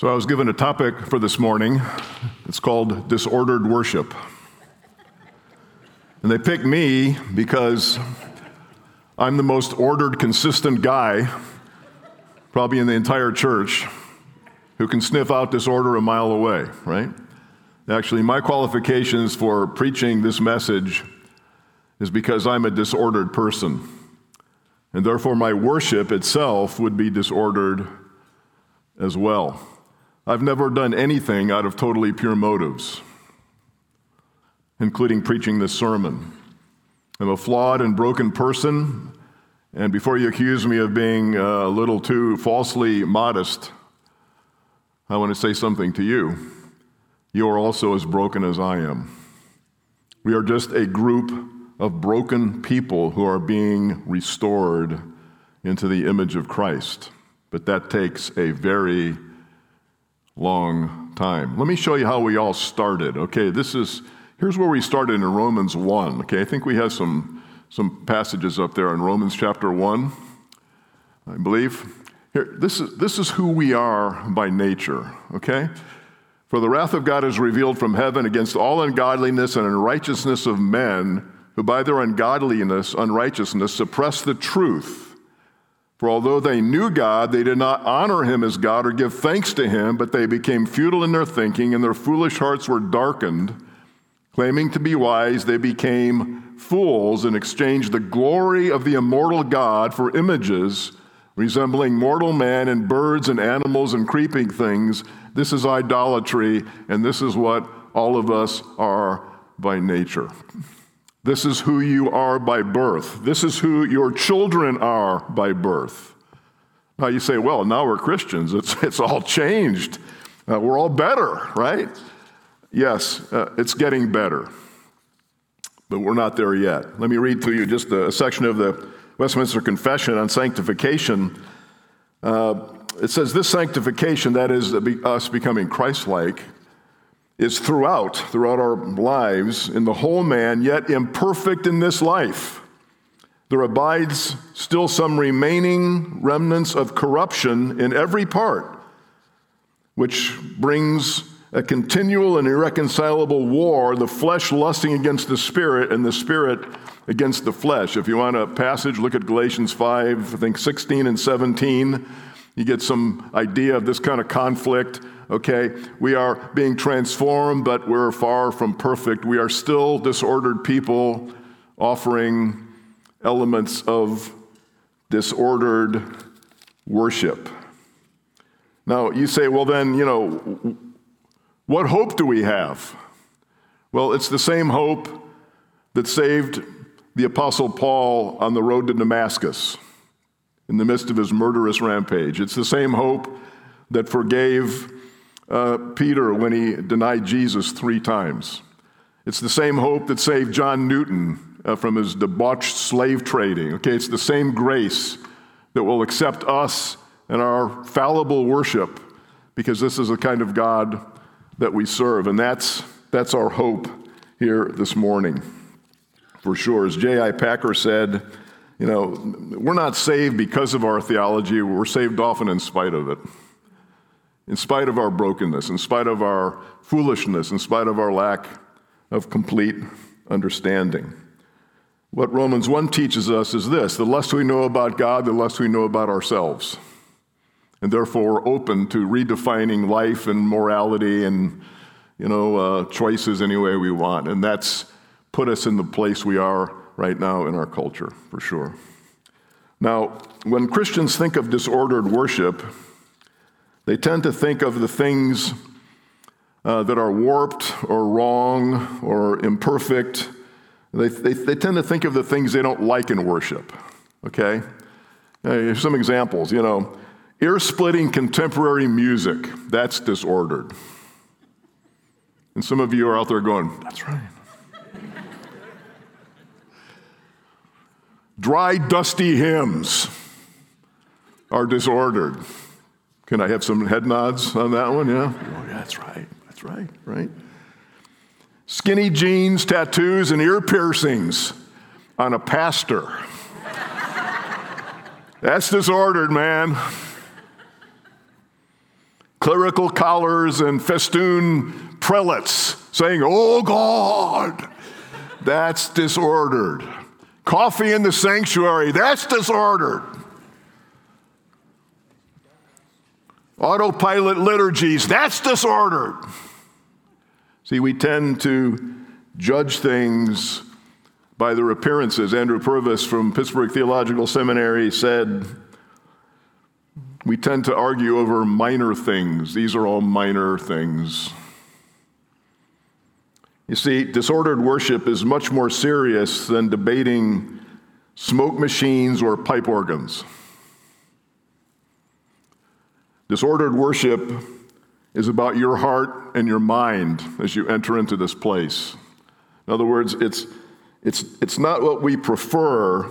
So I was given a topic for this morning. It's called disordered worship. And they picked me because I'm the most ordered, consistent guy, probably in the entire church, who can sniff out disorder a mile away, right? Actually, my qualifications for preaching this message is because I'm a disordered person. And therefore, my worship itself would be disordered as well. I've never done anything out of totally pure motives, including preaching this sermon. I'm a flawed and broken person, and before you accuse me of being uh, a little too falsely modest, I want to say something to you. You are also as broken as I am. We are just a group of broken people who are being restored into the image of Christ. But that takes a very long time. Let me show you how we all started. Okay, this is here's where we started in Romans 1. Okay, I think we have some some passages up there in Romans chapter 1. I believe. Here, this is this is who we are by nature, okay? For the wrath of God is revealed from heaven against all ungodliness and unrighteousness of men who by their ungodliness, unrighteousness, suppress the truth. For although they knew God, they did not honor him as God or give thanks to him, but they became futile in their thinking, and their foolish hearts were darkened. Claiming to be wise, they became fools and exchanged the glory of the immortal God for images resembling mortal man and birds and animals and creeping things. This is idolatry, and this is what all of us are by nature. This is who you are by birth. This is who your children are by birth. Now you say, well, now we're Christians. It's, it's all changed. Uh, we're all better, right? Yes, uh, it's getting better. But we're not there yet. Let me read to you just a, a section of the Westminster Confession on sanctification. Uh, it says, This sanctification, that is, us becoming Christ like, is throughout, throughout our lives, in the whole man, yet imperfect in this life. There abides still some remaining remnants of corruption in every part, which brings a continual and irreconcilable war, the flesh lusting against the spirit and the spirit against the flesh. If you want a passage, look at Galatians 5, I think 16 and 17. You get some idea of this kind of conflict okay? We are being transformed, but we're far from perfect. We are still disordered people offering elements of disordered worship. Now, you say, well, then, you know, what hope do we have? Well, it's the same hope that saved the Apostle Paul on the road to Damascus in the midst of his murderous rampage. It's the same hope that forgave uh, Peter when he denied Jesus three times. It's the same hope that saved John Newton uh, from his debauched slave trading. Okay, it's the same grace that will accept us and our fallible worship because this is the kind of God that we serve. And that's, that's our hope here this morning, for sure. As J.I. Packer said, you know, we're not saved because of our theology, we're saved often in spite of it in spite of our brokenness, in spite of our foolishness, in spite of our lack of complete understanding. What Romans 1 teaches us is this the less we know about God, the less we know about ourselves. And therefore, we're open to redefining life and morality and you know, uh, choices any way we want. And that's put us in the place we are right now in our culture, for sure. Now, when Christians think of disordered worship, they tend to think of the things uh, that are warped or wrong or imperfect. They, they, they, tend to think of the things they don't like in worship. Okay? Here's some examples. You know, ear splitting contemporary music, that's disordered. And some of you are out there going, that's right. Dry, dusty hymns are disordered. Can I have some head nods on that one? Yeah? Oh, yeah, that's right. That's right, right? Skinny jeans, tattoos, and ear piercings on a pastor. That's disordered, man. clerical collars and festoon prelates saying, Oh God, that's disordered. Coffee in the sanctuary, that's disordered. Autopilot liturgies, that's disordered. See, we tend to judge things by their appearances. Andrew Purves from Pittsburgh Theological Seminary said, We tend to argue over minor things. These are all minor things. You see, disordered worship is much more serious than debating smoke machines or pipe organs. Disordered worship is about your heart and your mind as you enter into this place. In other words, it's, it's, it's not what we prefer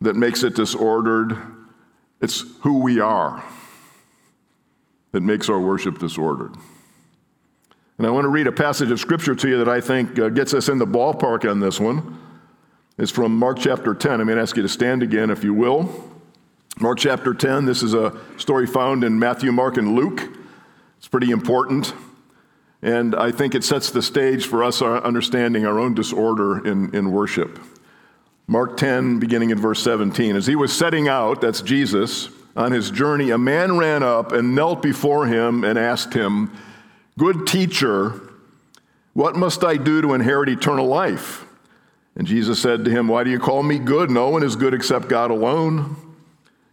that makes it disordered, it's who we are that makes our worship disordered. And I want to read a passage of scripture to you that I think uh, gets us in the ballpark on this one. It's from Mark chapter 10. I'm going to ask you to stand again, if you will. Mark chapter 10, this is a story found in Matthew, Mark, and Luke. It's pretty important. And I think it sets the stage for us uh, understanding our own disorder in, in worship. Mark 10, beginning in verse 17. As he was setting out, that's Jesus, on his journey, a man ran up and knelt before him and asked him, Good teacher, what must I do to inherit eternal life? And Jesus said to him, Why do you call me good? No one is good except God alone.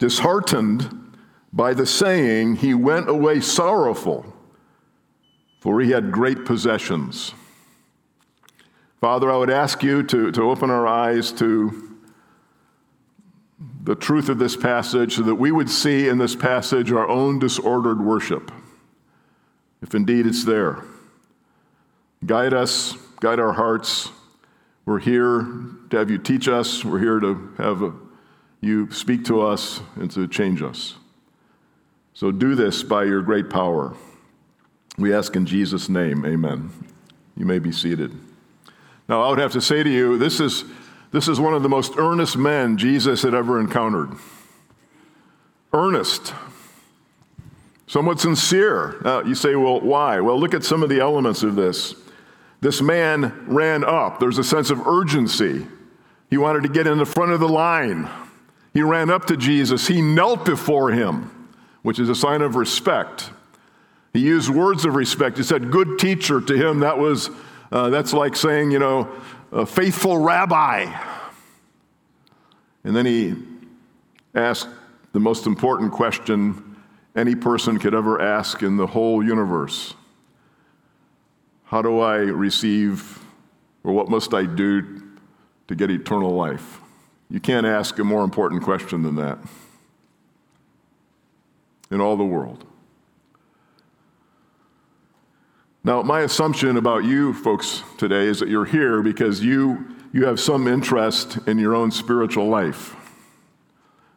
Disheartened by the saying, he went away sorrowful, for he had great possessions. Father, I would ask you to, to open our eyes to the truth of this passage so that we would see in this passage our own disordered worship, if indeed it's there. Guide us, guide our hearts. We're here to have you teach us, we're here to have a you speak to us and to change us. So do this by your great power. We ask in Jesus' name, amen. You may be seated. Now, I would have to say to you, this is, this is one of the most earnest men Jesus had ever encountered. Earnest, somewhat sincere. Now, you say, well, why? Well, look at some of the elements of this. This man ran up. There's a sense of urgency. He wanted to get in the front of the line. He ran up to Jesus. He knelt before him, which is a sign of respect. He used words of respect. He said, Good teacher to him. That was, uh, that's like saying, you know, a faithful rabbi. And then he asked the most important question any person could ever ask in the whole universe How do I receive, or what must I do to get eternal life? You can't ask a more important question than that in all the world. Now, my assumption about you folks today is that you're here because you, you have some interest in your own spiritual life.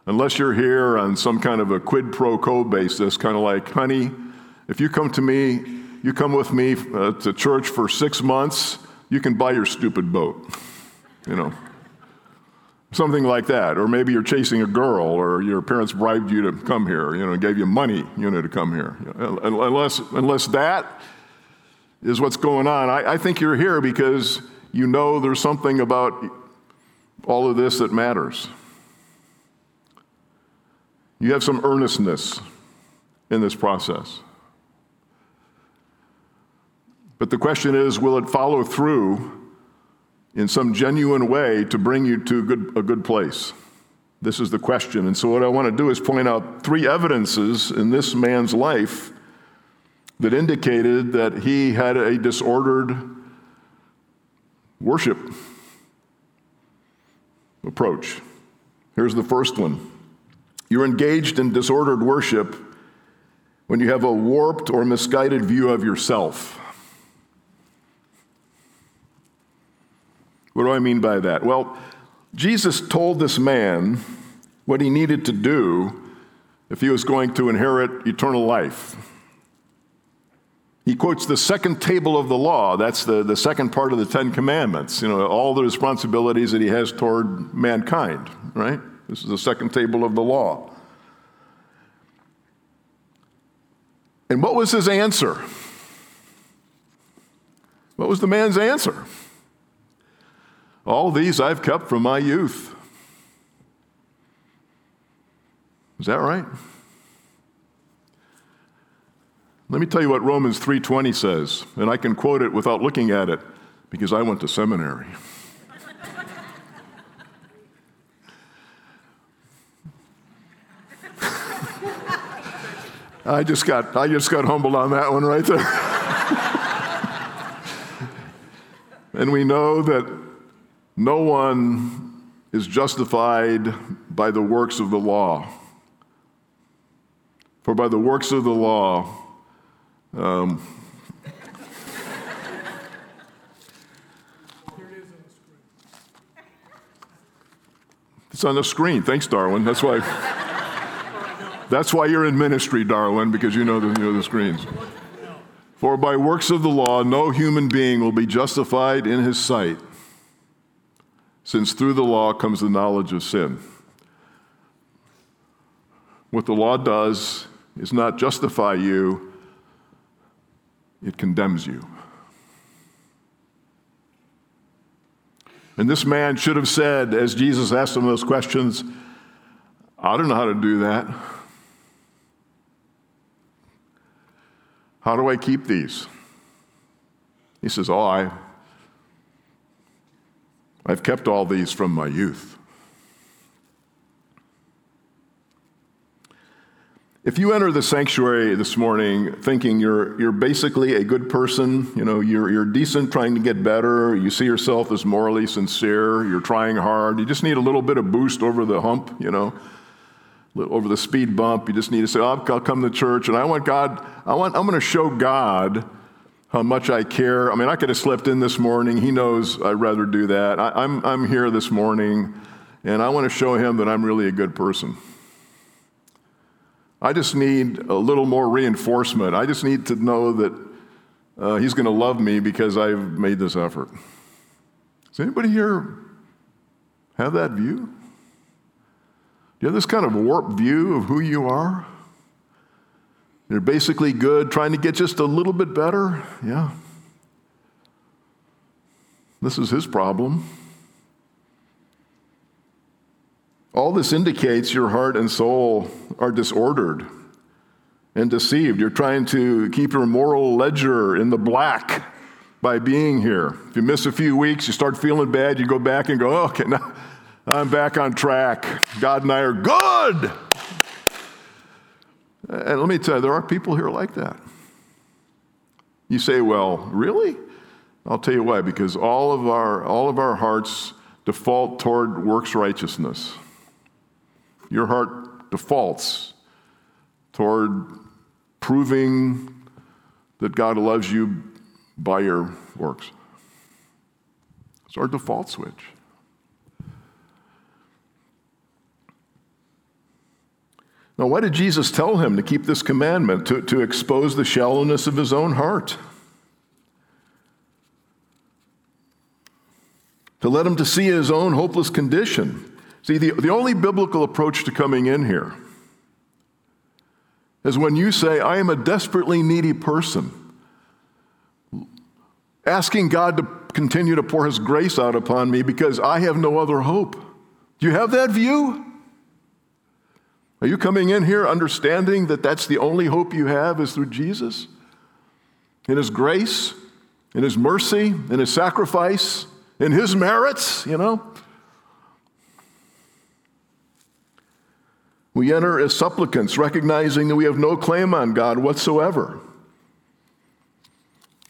Unless you're here on some kind of a quid pro quo basis, kind of like, honey, if you come to me, you come with me uh, to church for six months, you can buy your stupid boat. You know. Something like that. Or maybe you're chasing a girl, or your parents bribed you to come here, you know, gave you money, you know, to come here. Unless, unless that is what's going on, I, I think you're here because you know there's something about all of this that matters. You have some earnestness in this process. But the question is will it follow through in some genuine way to bring you to a good, a good place? This is the question. And so, what I want to do is point out three evidences in this man's life that indicated that he had a disordered worship approach. Here's the first one you're engaged in disordered worship when you have a warped or misguided view of yourself. What do I mean by that? Well, Jesus told this man what he needed to do if he was going to inherit eternal life. He quotes the second table of the law. That's the, the second part of the Ten Commandments. You know, all the responsibilities that he has toward mankind, right? This is the second table of the law. And what was his answer? What was the man's answer? All these I've kept from my youth. Is that right? Let me tell you what Romans 3:20 says, and I can quote it without looking at it because I went to seminary. I just got I just got humbled on that one right there. and we know that no one is justified by the works of the law. For by the works of the law, um, it's on the screen. Thanks, Darwin. That's why. That's why you're in ministry, Darwin, because you know the, you know the screens. For by works of the law, no human being will be justified in his sight since through the law comes the knowledge of sin. What the law does is not justify you, it condemns you. And this man should have said, as Jesus asked him those questions, I don't know how to do that. How do I keep these? He says, Oh, I, I've kept all these from my youth. If you enter the sanctuary this morning thinking you're, you're basically a good person, you know, you're, you're decent, trying to get better, you see yourself as morally sincere, you're trying hard, you just need a little bit of boost over the hump, you know, over the speed bump, you just need to say, oh, I'll come to church, and I want God, I want, I'm going to show God how much I care. I mean, I could have slept in this morning. He knows I'd rather do that. I, I'm, I'm here this morning, and I want to show him that I'm really a good person. I just need a little more reinforcement. I just need to know that uh, he's going to love me because I've made this effort. Does anybody here have that view? Do you have this kind of warped view of who you are? You're basically good, trying to get just a little bit better? Yeah. This is his problem. All this indicates your heart and soul are disordered and deceived. You're trying to keep your moral ledger in the black by being here. If you miss a few weeks, you start feeling bad, you go back and go, oh, okay, now I'm back on track. God and I are good. And let me tell you, there are people here like that. You say, well, really? I'll tell you why, because all of our, all of our hearts default toward works righteousness. Your heart defaults toward proving that God loves you by your works. It's our default switch. Now, why did Jesus tell him to keep this commandment? To, to expose the shallowness of his own heart. To let him to see his own hopeless condition. See, the, the only biblical approach to coming in here is when you say, I am a desperately needy person, asking God to continue to pour his grace out upon me because I have no other hope. Do you have that view? Are you coming in here understanding that that's the only hope you have is through Jesus? In his grace, in his mercy, in his sacrifice, in his merits, you know? We enter as supplicants, recognizing that we have no claim on God whatsoever.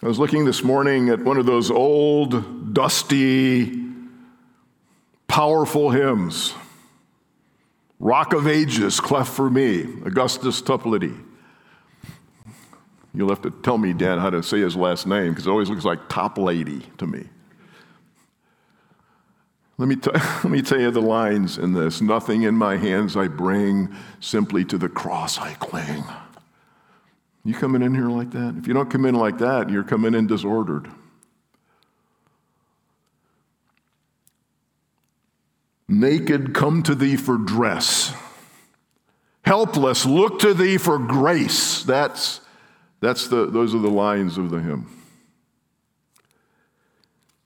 I was looking this morning at one of those old, dusty, powerful hymns Rock of Ages, cleft for me, Augustus Toplady. You'll have to tell me, Dan, how to say his last name because it always looks like Top Lady to me. Let me, t- let me tell you the lines in this. Nothing in my hands I bring, simply to the cross I cling. You coming in here like that? If you don't come in like that, you're coming in disordered. Naked, come to thee for dress. Helpless, look to thee for grace. That's, that's the, those are the lines of the hymn.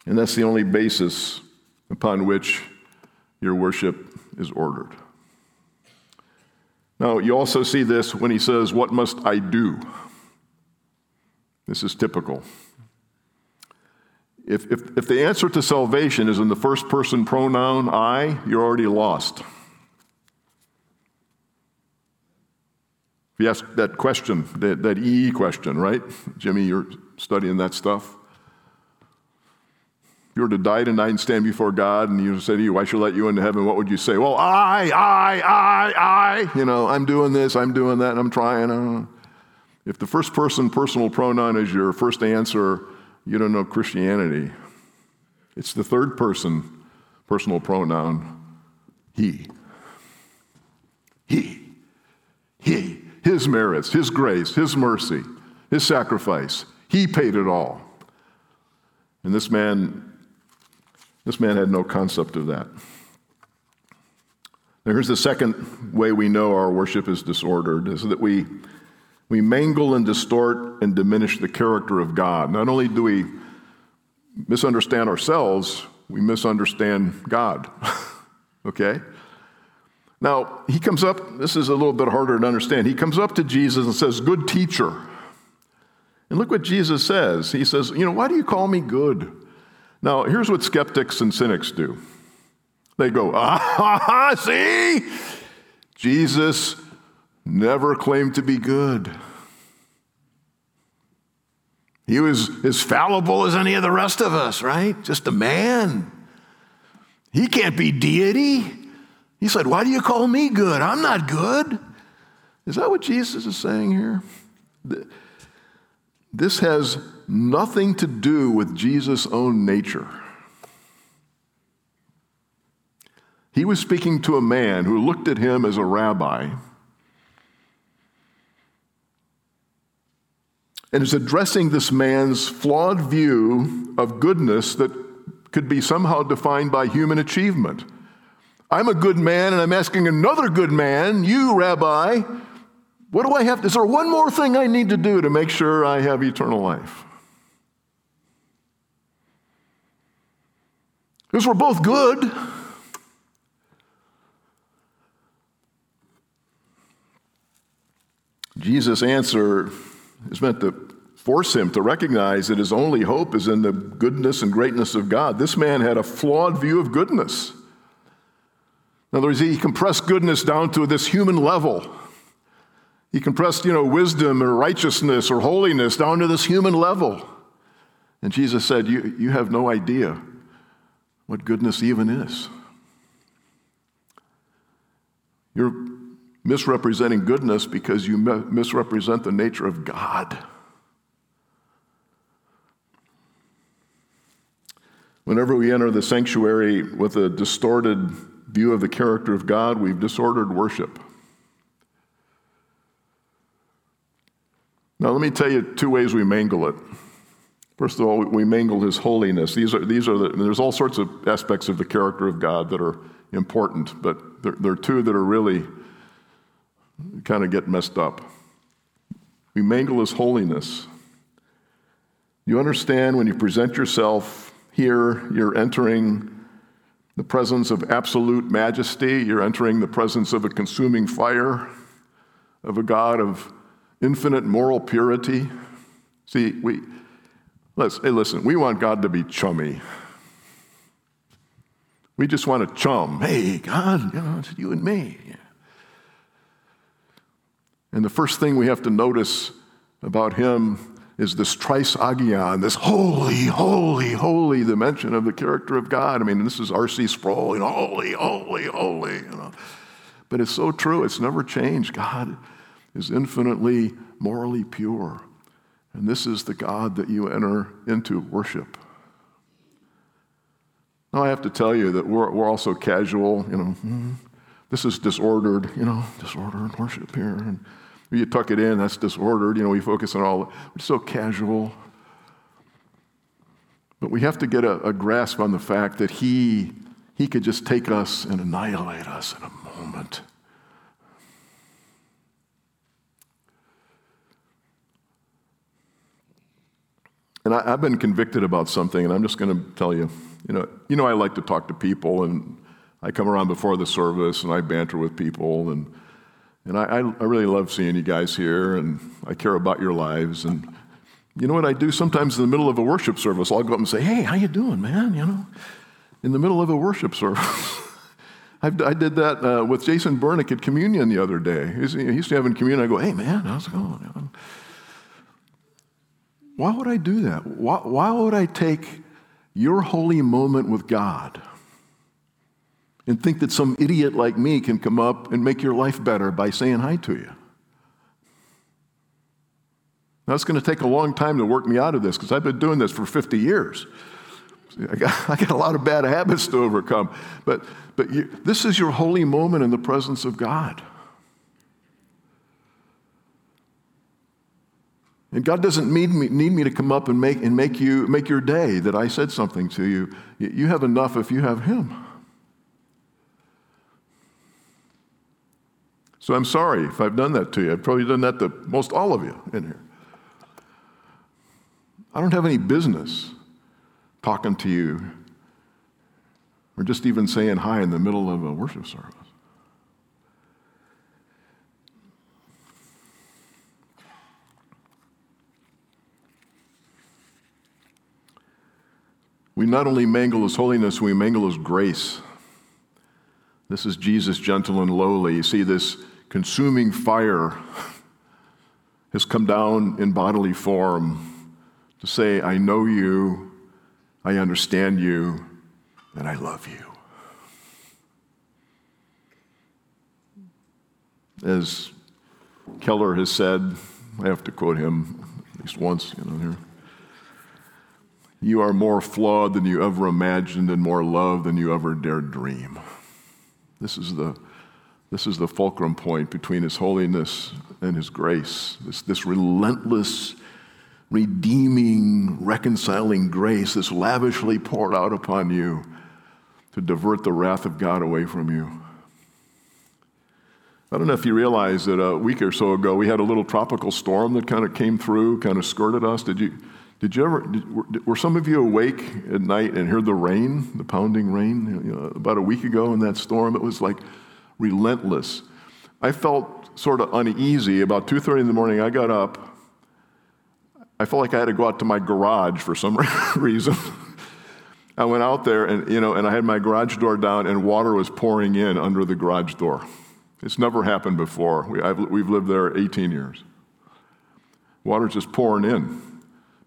And that's the only basis upon which your worship is ordered. Now, you also see this when he says, What must I do? This is typical. If, if, if the answer to salvation is in the first person pronoun I, you're already lost. If you ask that question, that, that EE question, right? Jimmy, you're studying that stuff. If you were to die tonight and stand before God and you said to you, I shall let you into heaven, what would you say? Well, I, I, I, I. You know, I'm doing this, I'm doing that, I'm trying. Uh. If the first person personal pronoun is your first answer, you don't know Christianity. It's the third person personal pronoun, he. He. He. His merits, His grace, His mercy, His sacrifice. He paid it all. And this man, this man had no concept of that. Now, here's the second way we know our worship is disordered is that we, we mangle and distort and diminish the character of God. Not only do we misunderstand ourselves, we misunderstand God. okay? Now, he comes up, this is a little bit harder to understand. He comes up to Jesus and says, Good teacher. And look what Jesus says. He says, You know, why do you call me good? Now, here's what skeptics and cynics do they go, Ah, see? Jesus never claimed to be good. He was as fallible as any of the rest of us, right? Just a man. He can't be deity. He said, Why do you call me good? I'm not good. Is that what Jesus is saying here? This has nothing to do with Jesus' own nature. He was speaking to a man who looked at him as a rabbi and is addressing this man's flawed view of goodness that could be somehow defined by human achievement. I'm a good man, and I'm asking another good man, you, Rabbi, what do I have? Is there one more thing I need to do to make sure I have eternal life? Because we're both good. Jesus' answer is meant to force him to recognize that his only hope is in the goodness and greatness of God. This man had a flawed view of goodness. In other words, he compressed goodness down to this human level. He compressed, you know, wisdom or righteousness or holiness down to this human level. And Jesus said, You, you have no idea what goodness even is. You're misrepresenting goodness because you misrepresent the nature of God. Whenever we enter the sanctuary with a distorted view of the character of God, we've disordered worship. Now, let me tell you two ways we mangle it. First of all, we mangle his holiness. These are, these are the, there's all sorts of aspects of the character of God that are important, but there, there are two that are really kind of get messed up. We mangle his holiness. You understand when you present yourself here, you're entering the presence of absolute majesty. You're entering the presence of a consuming fire, of a God of infinite moral purity. See, we, let's, hey, listen, we want God to be chummy. We just want to chum. Hey, God, you know, you and me. And the first thing we have to notice about him is this trisagion, this holy, holy, holy dimension of the character of God. I mean, this is R.C. Sproul, you know, holy, holy, holy, you know. But it's so true, it's never changed. God is infinitely morally pure. And this is the God that you enter into worship. Now, I have to tell you that we're, we're also casual, you know, mm, this is disordered, you know, disordered worship here. And you tuck it in, that's disordered, you know, we focus on all, we're so casual. But we have to get a, a grasp on the fact that He, he could just take us and annihilate us in a moment. And I, have been convicted about something, and I'm just going to tell you. You know, you know, I like to talk to people, and I come around before the service, and I banter with people, and and I, I really love seeing you guys here, and I care about your lives. And you know what I do? Sometimes in the middle of a worship service, I'll go up and say, "Hey, how you doing, man?" You know, in the middle of a worship service. I did that uh, with Jason Burnick at communion the other day. He's, he's having communion. I go, "Hey, man, how's it going?" Why would I do that? Why, why would I take your holy moment with God and think that some idiot like me can come up and make your life better by saying hi to you? Now, it's going to take a long time to work me out of this because I've been doing this for 50 years. I got, I got, a lot of bad habits to overcome. But, but you, this is your holy moment in the presence of God. And God doesn't need me, need me to come up and make, and make you make your day that I said something to you. You have enough if you have Him. So I'm sorry if I've done that to you. I've probably done that to most all of you in here. I don't have any business talking to you or just even saying hi in the middle of a worship service. We not only mangle his holiness, we mangle his grace. This is Jesus, gentle and lowly. You see, this consuming fire has come down in bodily form to say, I know you, I understand you, and I love you. As Keller has said, I have to quote him at least once, you know, here. You are more flawed than you ever imagined and more loved than you ever dared dream. This is the, this is the fulcrum point between His holiness and His grace. This, this relentless, redeeming, reconciling grace that's lavishly poured out upon you to divert the wrath of God away from you. I don't know if you realize that a week or so ago we had a little tropical storm that kind of came through, kind of skirted us. Did you? Did you ever, did, were, some of you awake at night and heard the rain, the pounding rain? You know, about a week ago in that storm, it was like relentless. I felt sort of uneasy. About 2.30 in the morning, I got up. I felt like I had to go out to my garage for some reason. I went out there and, you know, and I had my garage door down and water was pouring in under the garage door. It's never happened before. We, have lived there 18 years. Water's just pouring in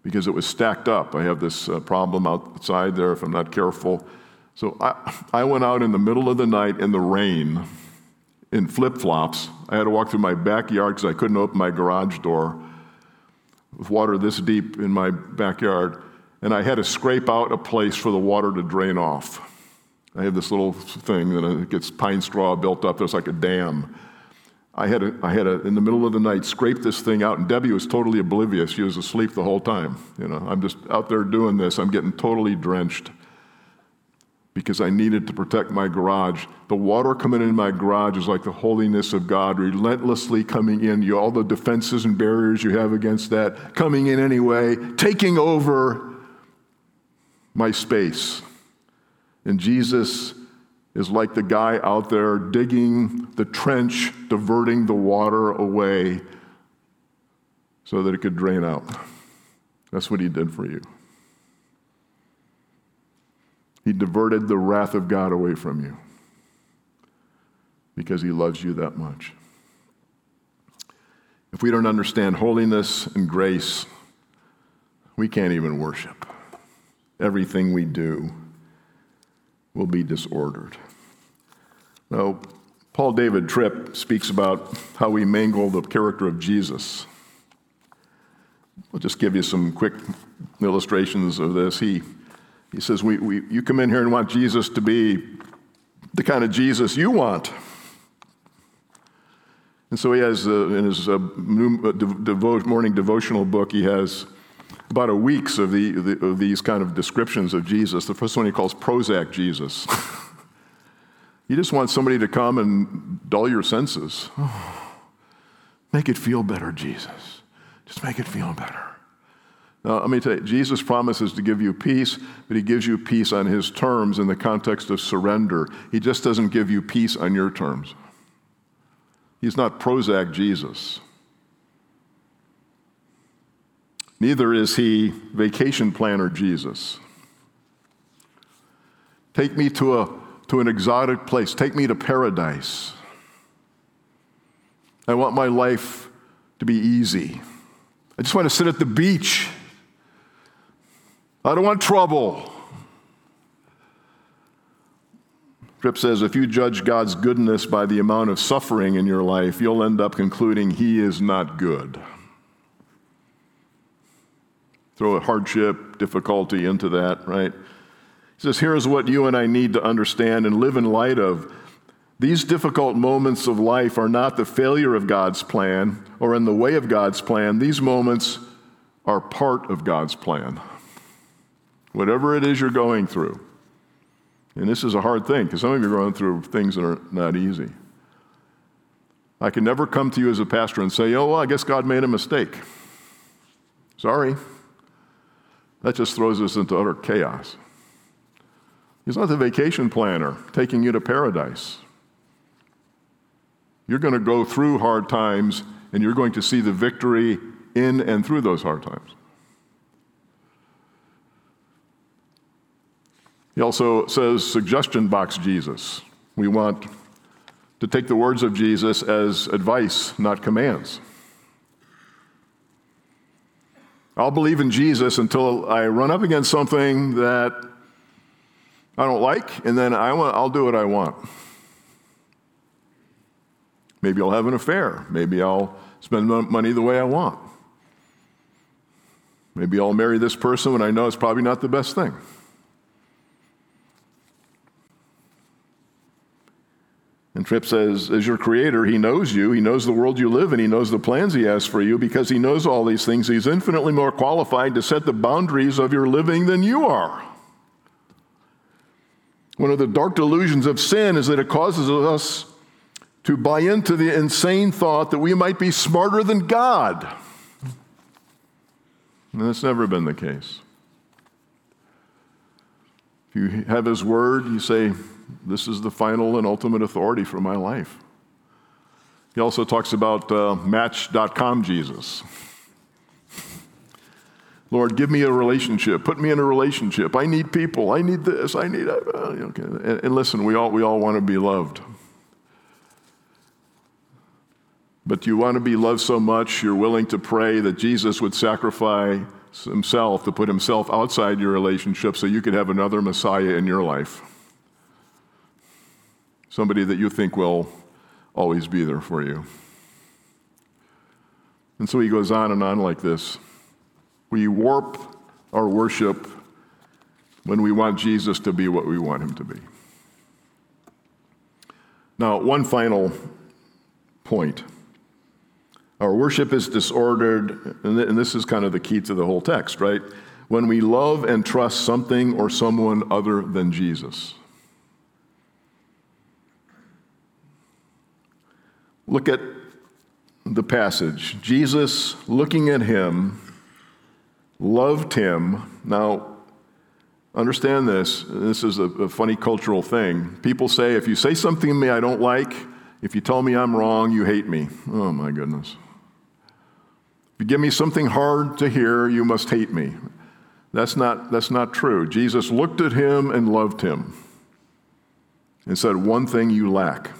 because it was stacked up. I have this uh, problem outside there if I'm not careful. So I, I went out in the middle of the night in the rain in flip flops. I had to walk through my backyard because I couldn't open my garage door with water this deep in my backyard. And I had to scrape out a place for the water to drain off. I have this little thing that uh, gets pine straw built up. There's like a dam. I had, a, I had a, in the middle of the night, scrape this thing out, and Debbie was totally oblivious. She was asleep the whole time. You know, I'm just out there doing this. I'm getting totally drenched because I needed to protect my garage. The water coming in my garage is like the holiness of God, relentlessly coming in. You, all the defenses and barriers you have against that, coming in anyway, taking over my space. And Jesus is like the guy out there digging the trench, diverting the water away so that it could drain out. That's what he did for you. He diverted the wrath of God away from you because he loves you that much. If we don't understand holiness and grace, we can't even worship. Everything we do will be disordered. Now, Paul David Tripp speaks about how we mangle the character of Jesus. I'll just give you some quick illustrations of this. He, he says, we, we, You come in here and want Jesus to be the kind of Jesus you want. And so he has, uh, in his uh, uh, devo- morning devotional book, he has about a week's of, the, the, of these kind of descriptions of Jesus. The first one he calls Prozac Jesus. you just want somebody to come and dull your senses. Oh, make it feel better, Jesus. Just make it feel better. Now, let me tell you, Jesus promises to give you peace, but he gives you peace on his terms in the context of surrender. He just doesn't give you peace on your terms. He's not Prozac Jesus. Neither is he vacation planner Jesus. Take me to, a, to an exotic place. Take me to paradise. I want my life to be easy. I just want to sit at the beach. I don't want trouble. Tripp says if you judge God's goodness by the amount of suffering in your life, you'll end up concluding He is not good. Throw a hardship, difficulty into that, right? He says, Here's what you and I need to understand and live in light of. These difficult moments of life are not the failure of God's plan or in the way of God's plan. These moments are part of God's plan. Whatever it is you're going through. And this is a hard thing because some of you are going through things that are not easy. I can never come to you as a pastor and say, oh, well, I guess God made a mistake. Sorry. That just throws us into utter chaos. He's not the vacation planner taking you to paradise. You're going to go through hard times and you're going to see the victory in and through those hard times. He also says suggestion box Jesus. We want to take the words of Jesus as advice, not commands. I'll believe in Jesus until I run up against something that I don't like, and then I want, I'll do what I want. Maybe I'll have an affair. Maybe I'll spend money the way I want. Maybe I'll marry this person when I know it's probably not the best thing. And Tripp says, as your creator, he knows you, he knows the world you live in, he knows the plans he has for you. Because he knows all these things, he's infinitely more qualified to set the boundaries of your living than you are. One of the dark delusions of sin is that it causes us to buy into the insane thought that we might be smarter than God. And that's never been the case. If you have His Word, you say, this is the final and ultimate authority for my life. He also talks about uh, Match.com Jesus. Lord, give me a relationship. Put me in a relationship. I need people. I need this. I need. Uh, okay. And, and listen, we all we all want to be loved. But you want to be loved so much, you're willing to pray that Jesus would sacrifice himself to put himself outside your relationship so you could have another Messiah in your life somebody that you think will always be there for you. And so he goes on and on like this. We warp our worship when we want Jesus to be what we want him to be. Now, one final point. Our worship is disordered, and this is kind of the key to the whole text, right? When we love and trust something or someone other than Jesus. Look at the passage. Jesus, looking at him, loved him. Now, understand this. This is a, a, funny cultural thing. People say, if you say something to me I don't like, if you tell me I'm wrong, you hate me. Oh, my goodness. If you give me something hard to hear, you must hate me. That's not, that's not true. Jesus looked at him and loved him and said, One thing you lack.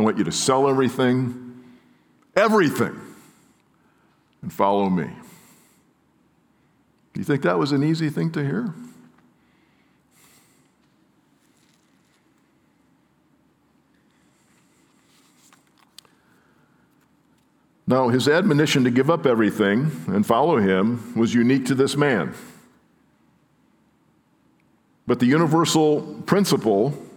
I want you to sell everything, everything, and follow me. Do you think that was an easy thing to hear? Now, his admonition to give up everything and follow him was unique to this man. But the universal principle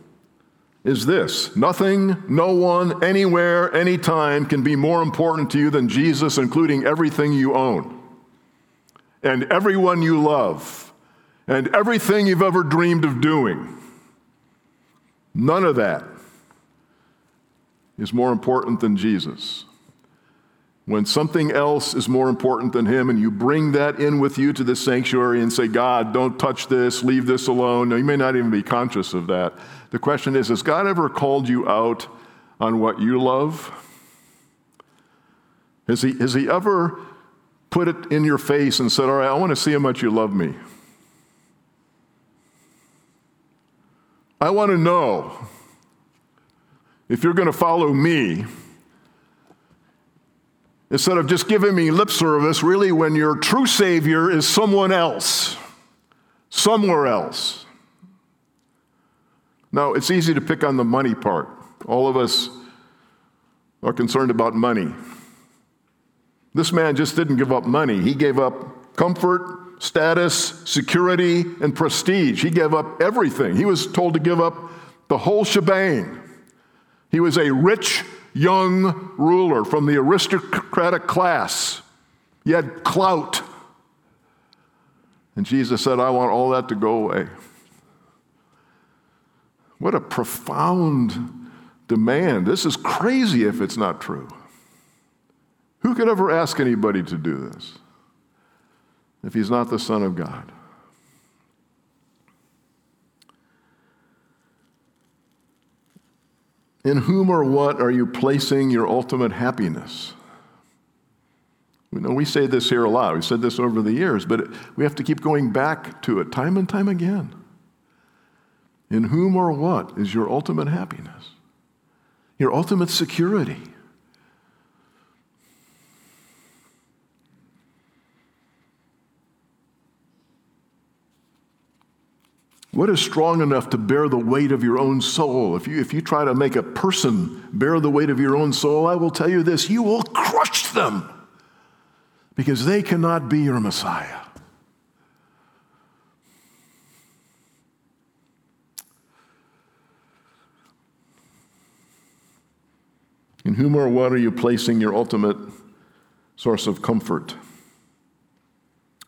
is this nothing, no one, anywhere, anytime can be more important to you than Jesus, including everything you own, and everyone you love, and everything you've ever dreamed of doing. None of that is more important than Jesus. When something else is more important than Him, and you bring that in with you to the sanctuary and say, God, don't touch this, leave this alone. Now, you may not even be conscious of that. The question is Has God ever called you out on what you love? Has He, has he ever put it in your face and said, All right, I want to see how much you love me? I want to know if you're going to follow me instead of just giving me lip service, really, when your true Savior is someone else, somewhere else. Now, it's easy to pick on the money part. All of us are concerned about money. This man just didn't give up money, he gave up comfort, status, security, and prestige. He gave up everything. He was told to give up the whole shebang. He was a rich young ruler from the aristocratic class. He had clout. And Jesus said, I want all that to go away. What a profound demand. This is crazy if it's not true. Who could ever ask anybody to do this if he's not the Son of God? In whom or what are you placing your ultimate happiness? We know we say this here a lot. We've said this over the years, but we have to keep going back to it time and time again. In whom or what is your ultimate happiness? Your ultimate security? What is strong enough to bear the weight of your own soul? If you, if you try to make a person bear the weight of your own soul, I will tell you this you will crush them because they cannot be your Messiah. In whom or what are you placing your ultimate source of comfort?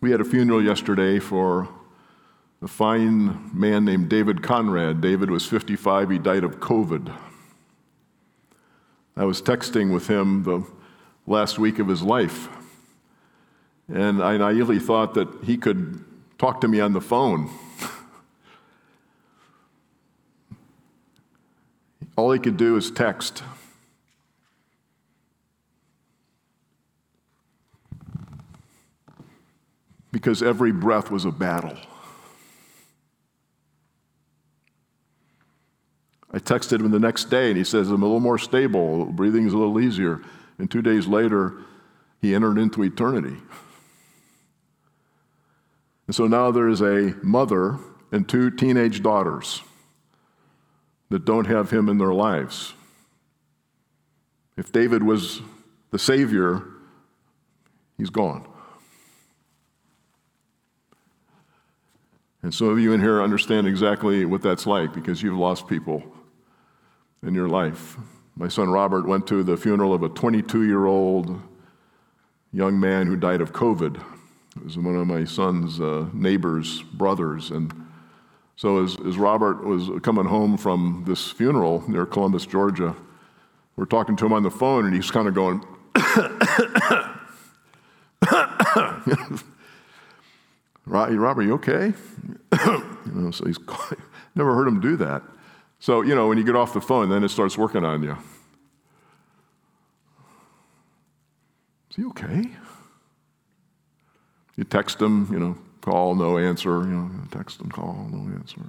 We had a funeral yesterday for a fine man named David Conrad. David was 55, he died of COVID. I was texting with him the last week of his life, and I naively thought that he could talk to me on the phone. All he could do is text. Because every breath was a battle. I texted him the next day and he says, I'm a little more stable, breathing is a little easier. And two days later, he entered into eternity. And so now there is a mother and two teenage daughters that don't have him in their lives. If David was the Savior, he's gone. And some of you in here understand exactly what that's like because you've lost people in your life. My son Robert went to the funeral of a 22 year old young man who died of COVID. It was one of my son's uh, neighbor's brothers. And so, as, as Robert was coming home from this funeral near Columbus, Georgia, we're talking to him on the phone, and he's kind of going, Robert, you okay? you know, so he's never heard him do that. So, you know, when you get off the phone, then it starts working on you. Is he okay? You text him, you know, call, no answer, you know, text him, call, no answer.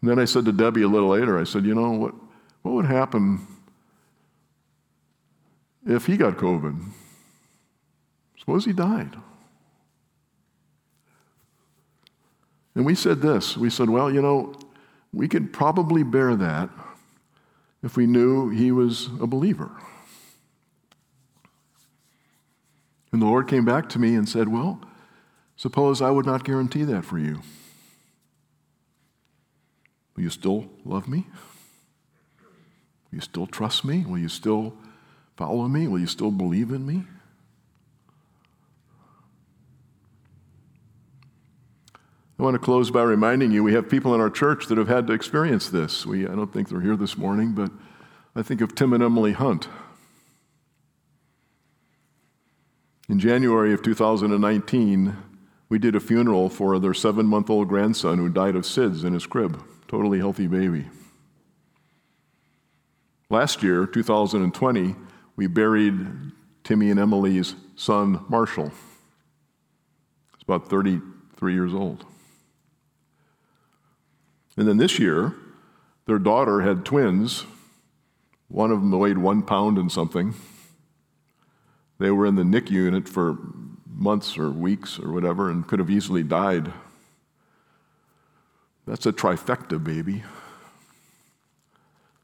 And then I said to Debbie a little later, I said, you know, what, what would happen if he got COVID? Suppose he died. And we said this we said, well, you know, we could probably bear that if we knew he was a believer. And the Lord came back to me and said, Well, suppose I would not guarantee that for you. Will you still love me? Will you still trust me? Will you still follow me? Will you still believe in me? Want to close by reminding you we have people in our church that have had to experience this. We, I don't think they're here this morning, but I think of Tim and Emily Hunt. In January of 2019, we did a funeral for their seven month old grandson who died of SIDS in his crib, totally healthy baby. Last year, 2020, we buried Timmy and Emily's son, Marshall. He's about 33 years old. And then this year, their daughter had twins. One of them weighed one pound and something. They were in the NIC unit for months or weeks or whatever and could have easily died. That's a trifecta, baby.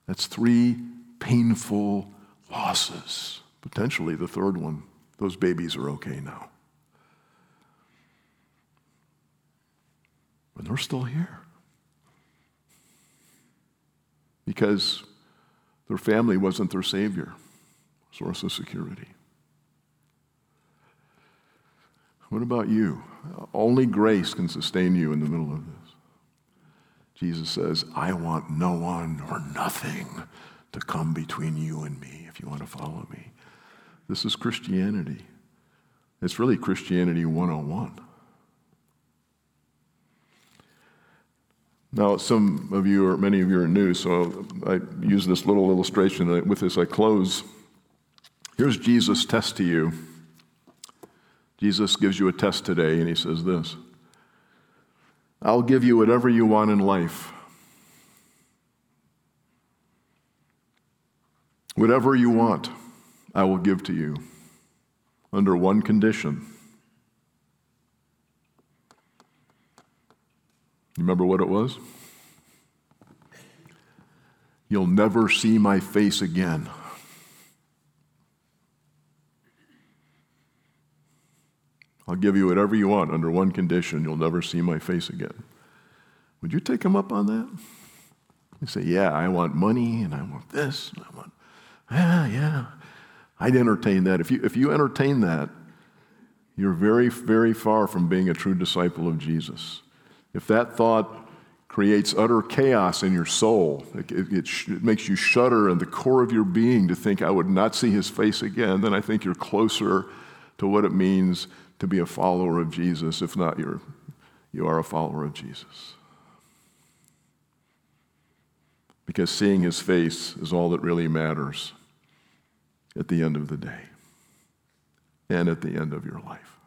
That's three painful losses. Potentially the third one. Those babies are okay now. But they're still here. Because their family wasn't their savior, source of security. What about you? Only grace can sustain you in the middle of this. Jesus says, I want no one or nothing to come between you and me if you want to follow me. This is Christianity. It's really Christianity 101. Now, some of you, or many of you, are new, so I use this little illustration. With this, I close. Here's Jesus' test to you. Jesus gives you a test today, and he says this I'll give you whatever you want in life. Whatever you want, I will give to you under one condition. You remember what it was? You'll never see my face again. I'll give you whatever you want under one condition you'll never see my face again. Would you take him up on that? You say, Yeah, I want money and I want this and I want, yeah, yeah. I'd entertain that. If you, if you entertain that, you're very, very far from being a true disciple of Jesus. If that thought creates utter chaos in your soul, it, it, it, sh- it makes you shudder in the core of your being to think, I would not see his face again, then I think you're closer to what it means to be a follower of Jesus. If not, you're, you are a follower of Jesus. Because seeing his face is all that really matters at the end of the day and at the end of your life.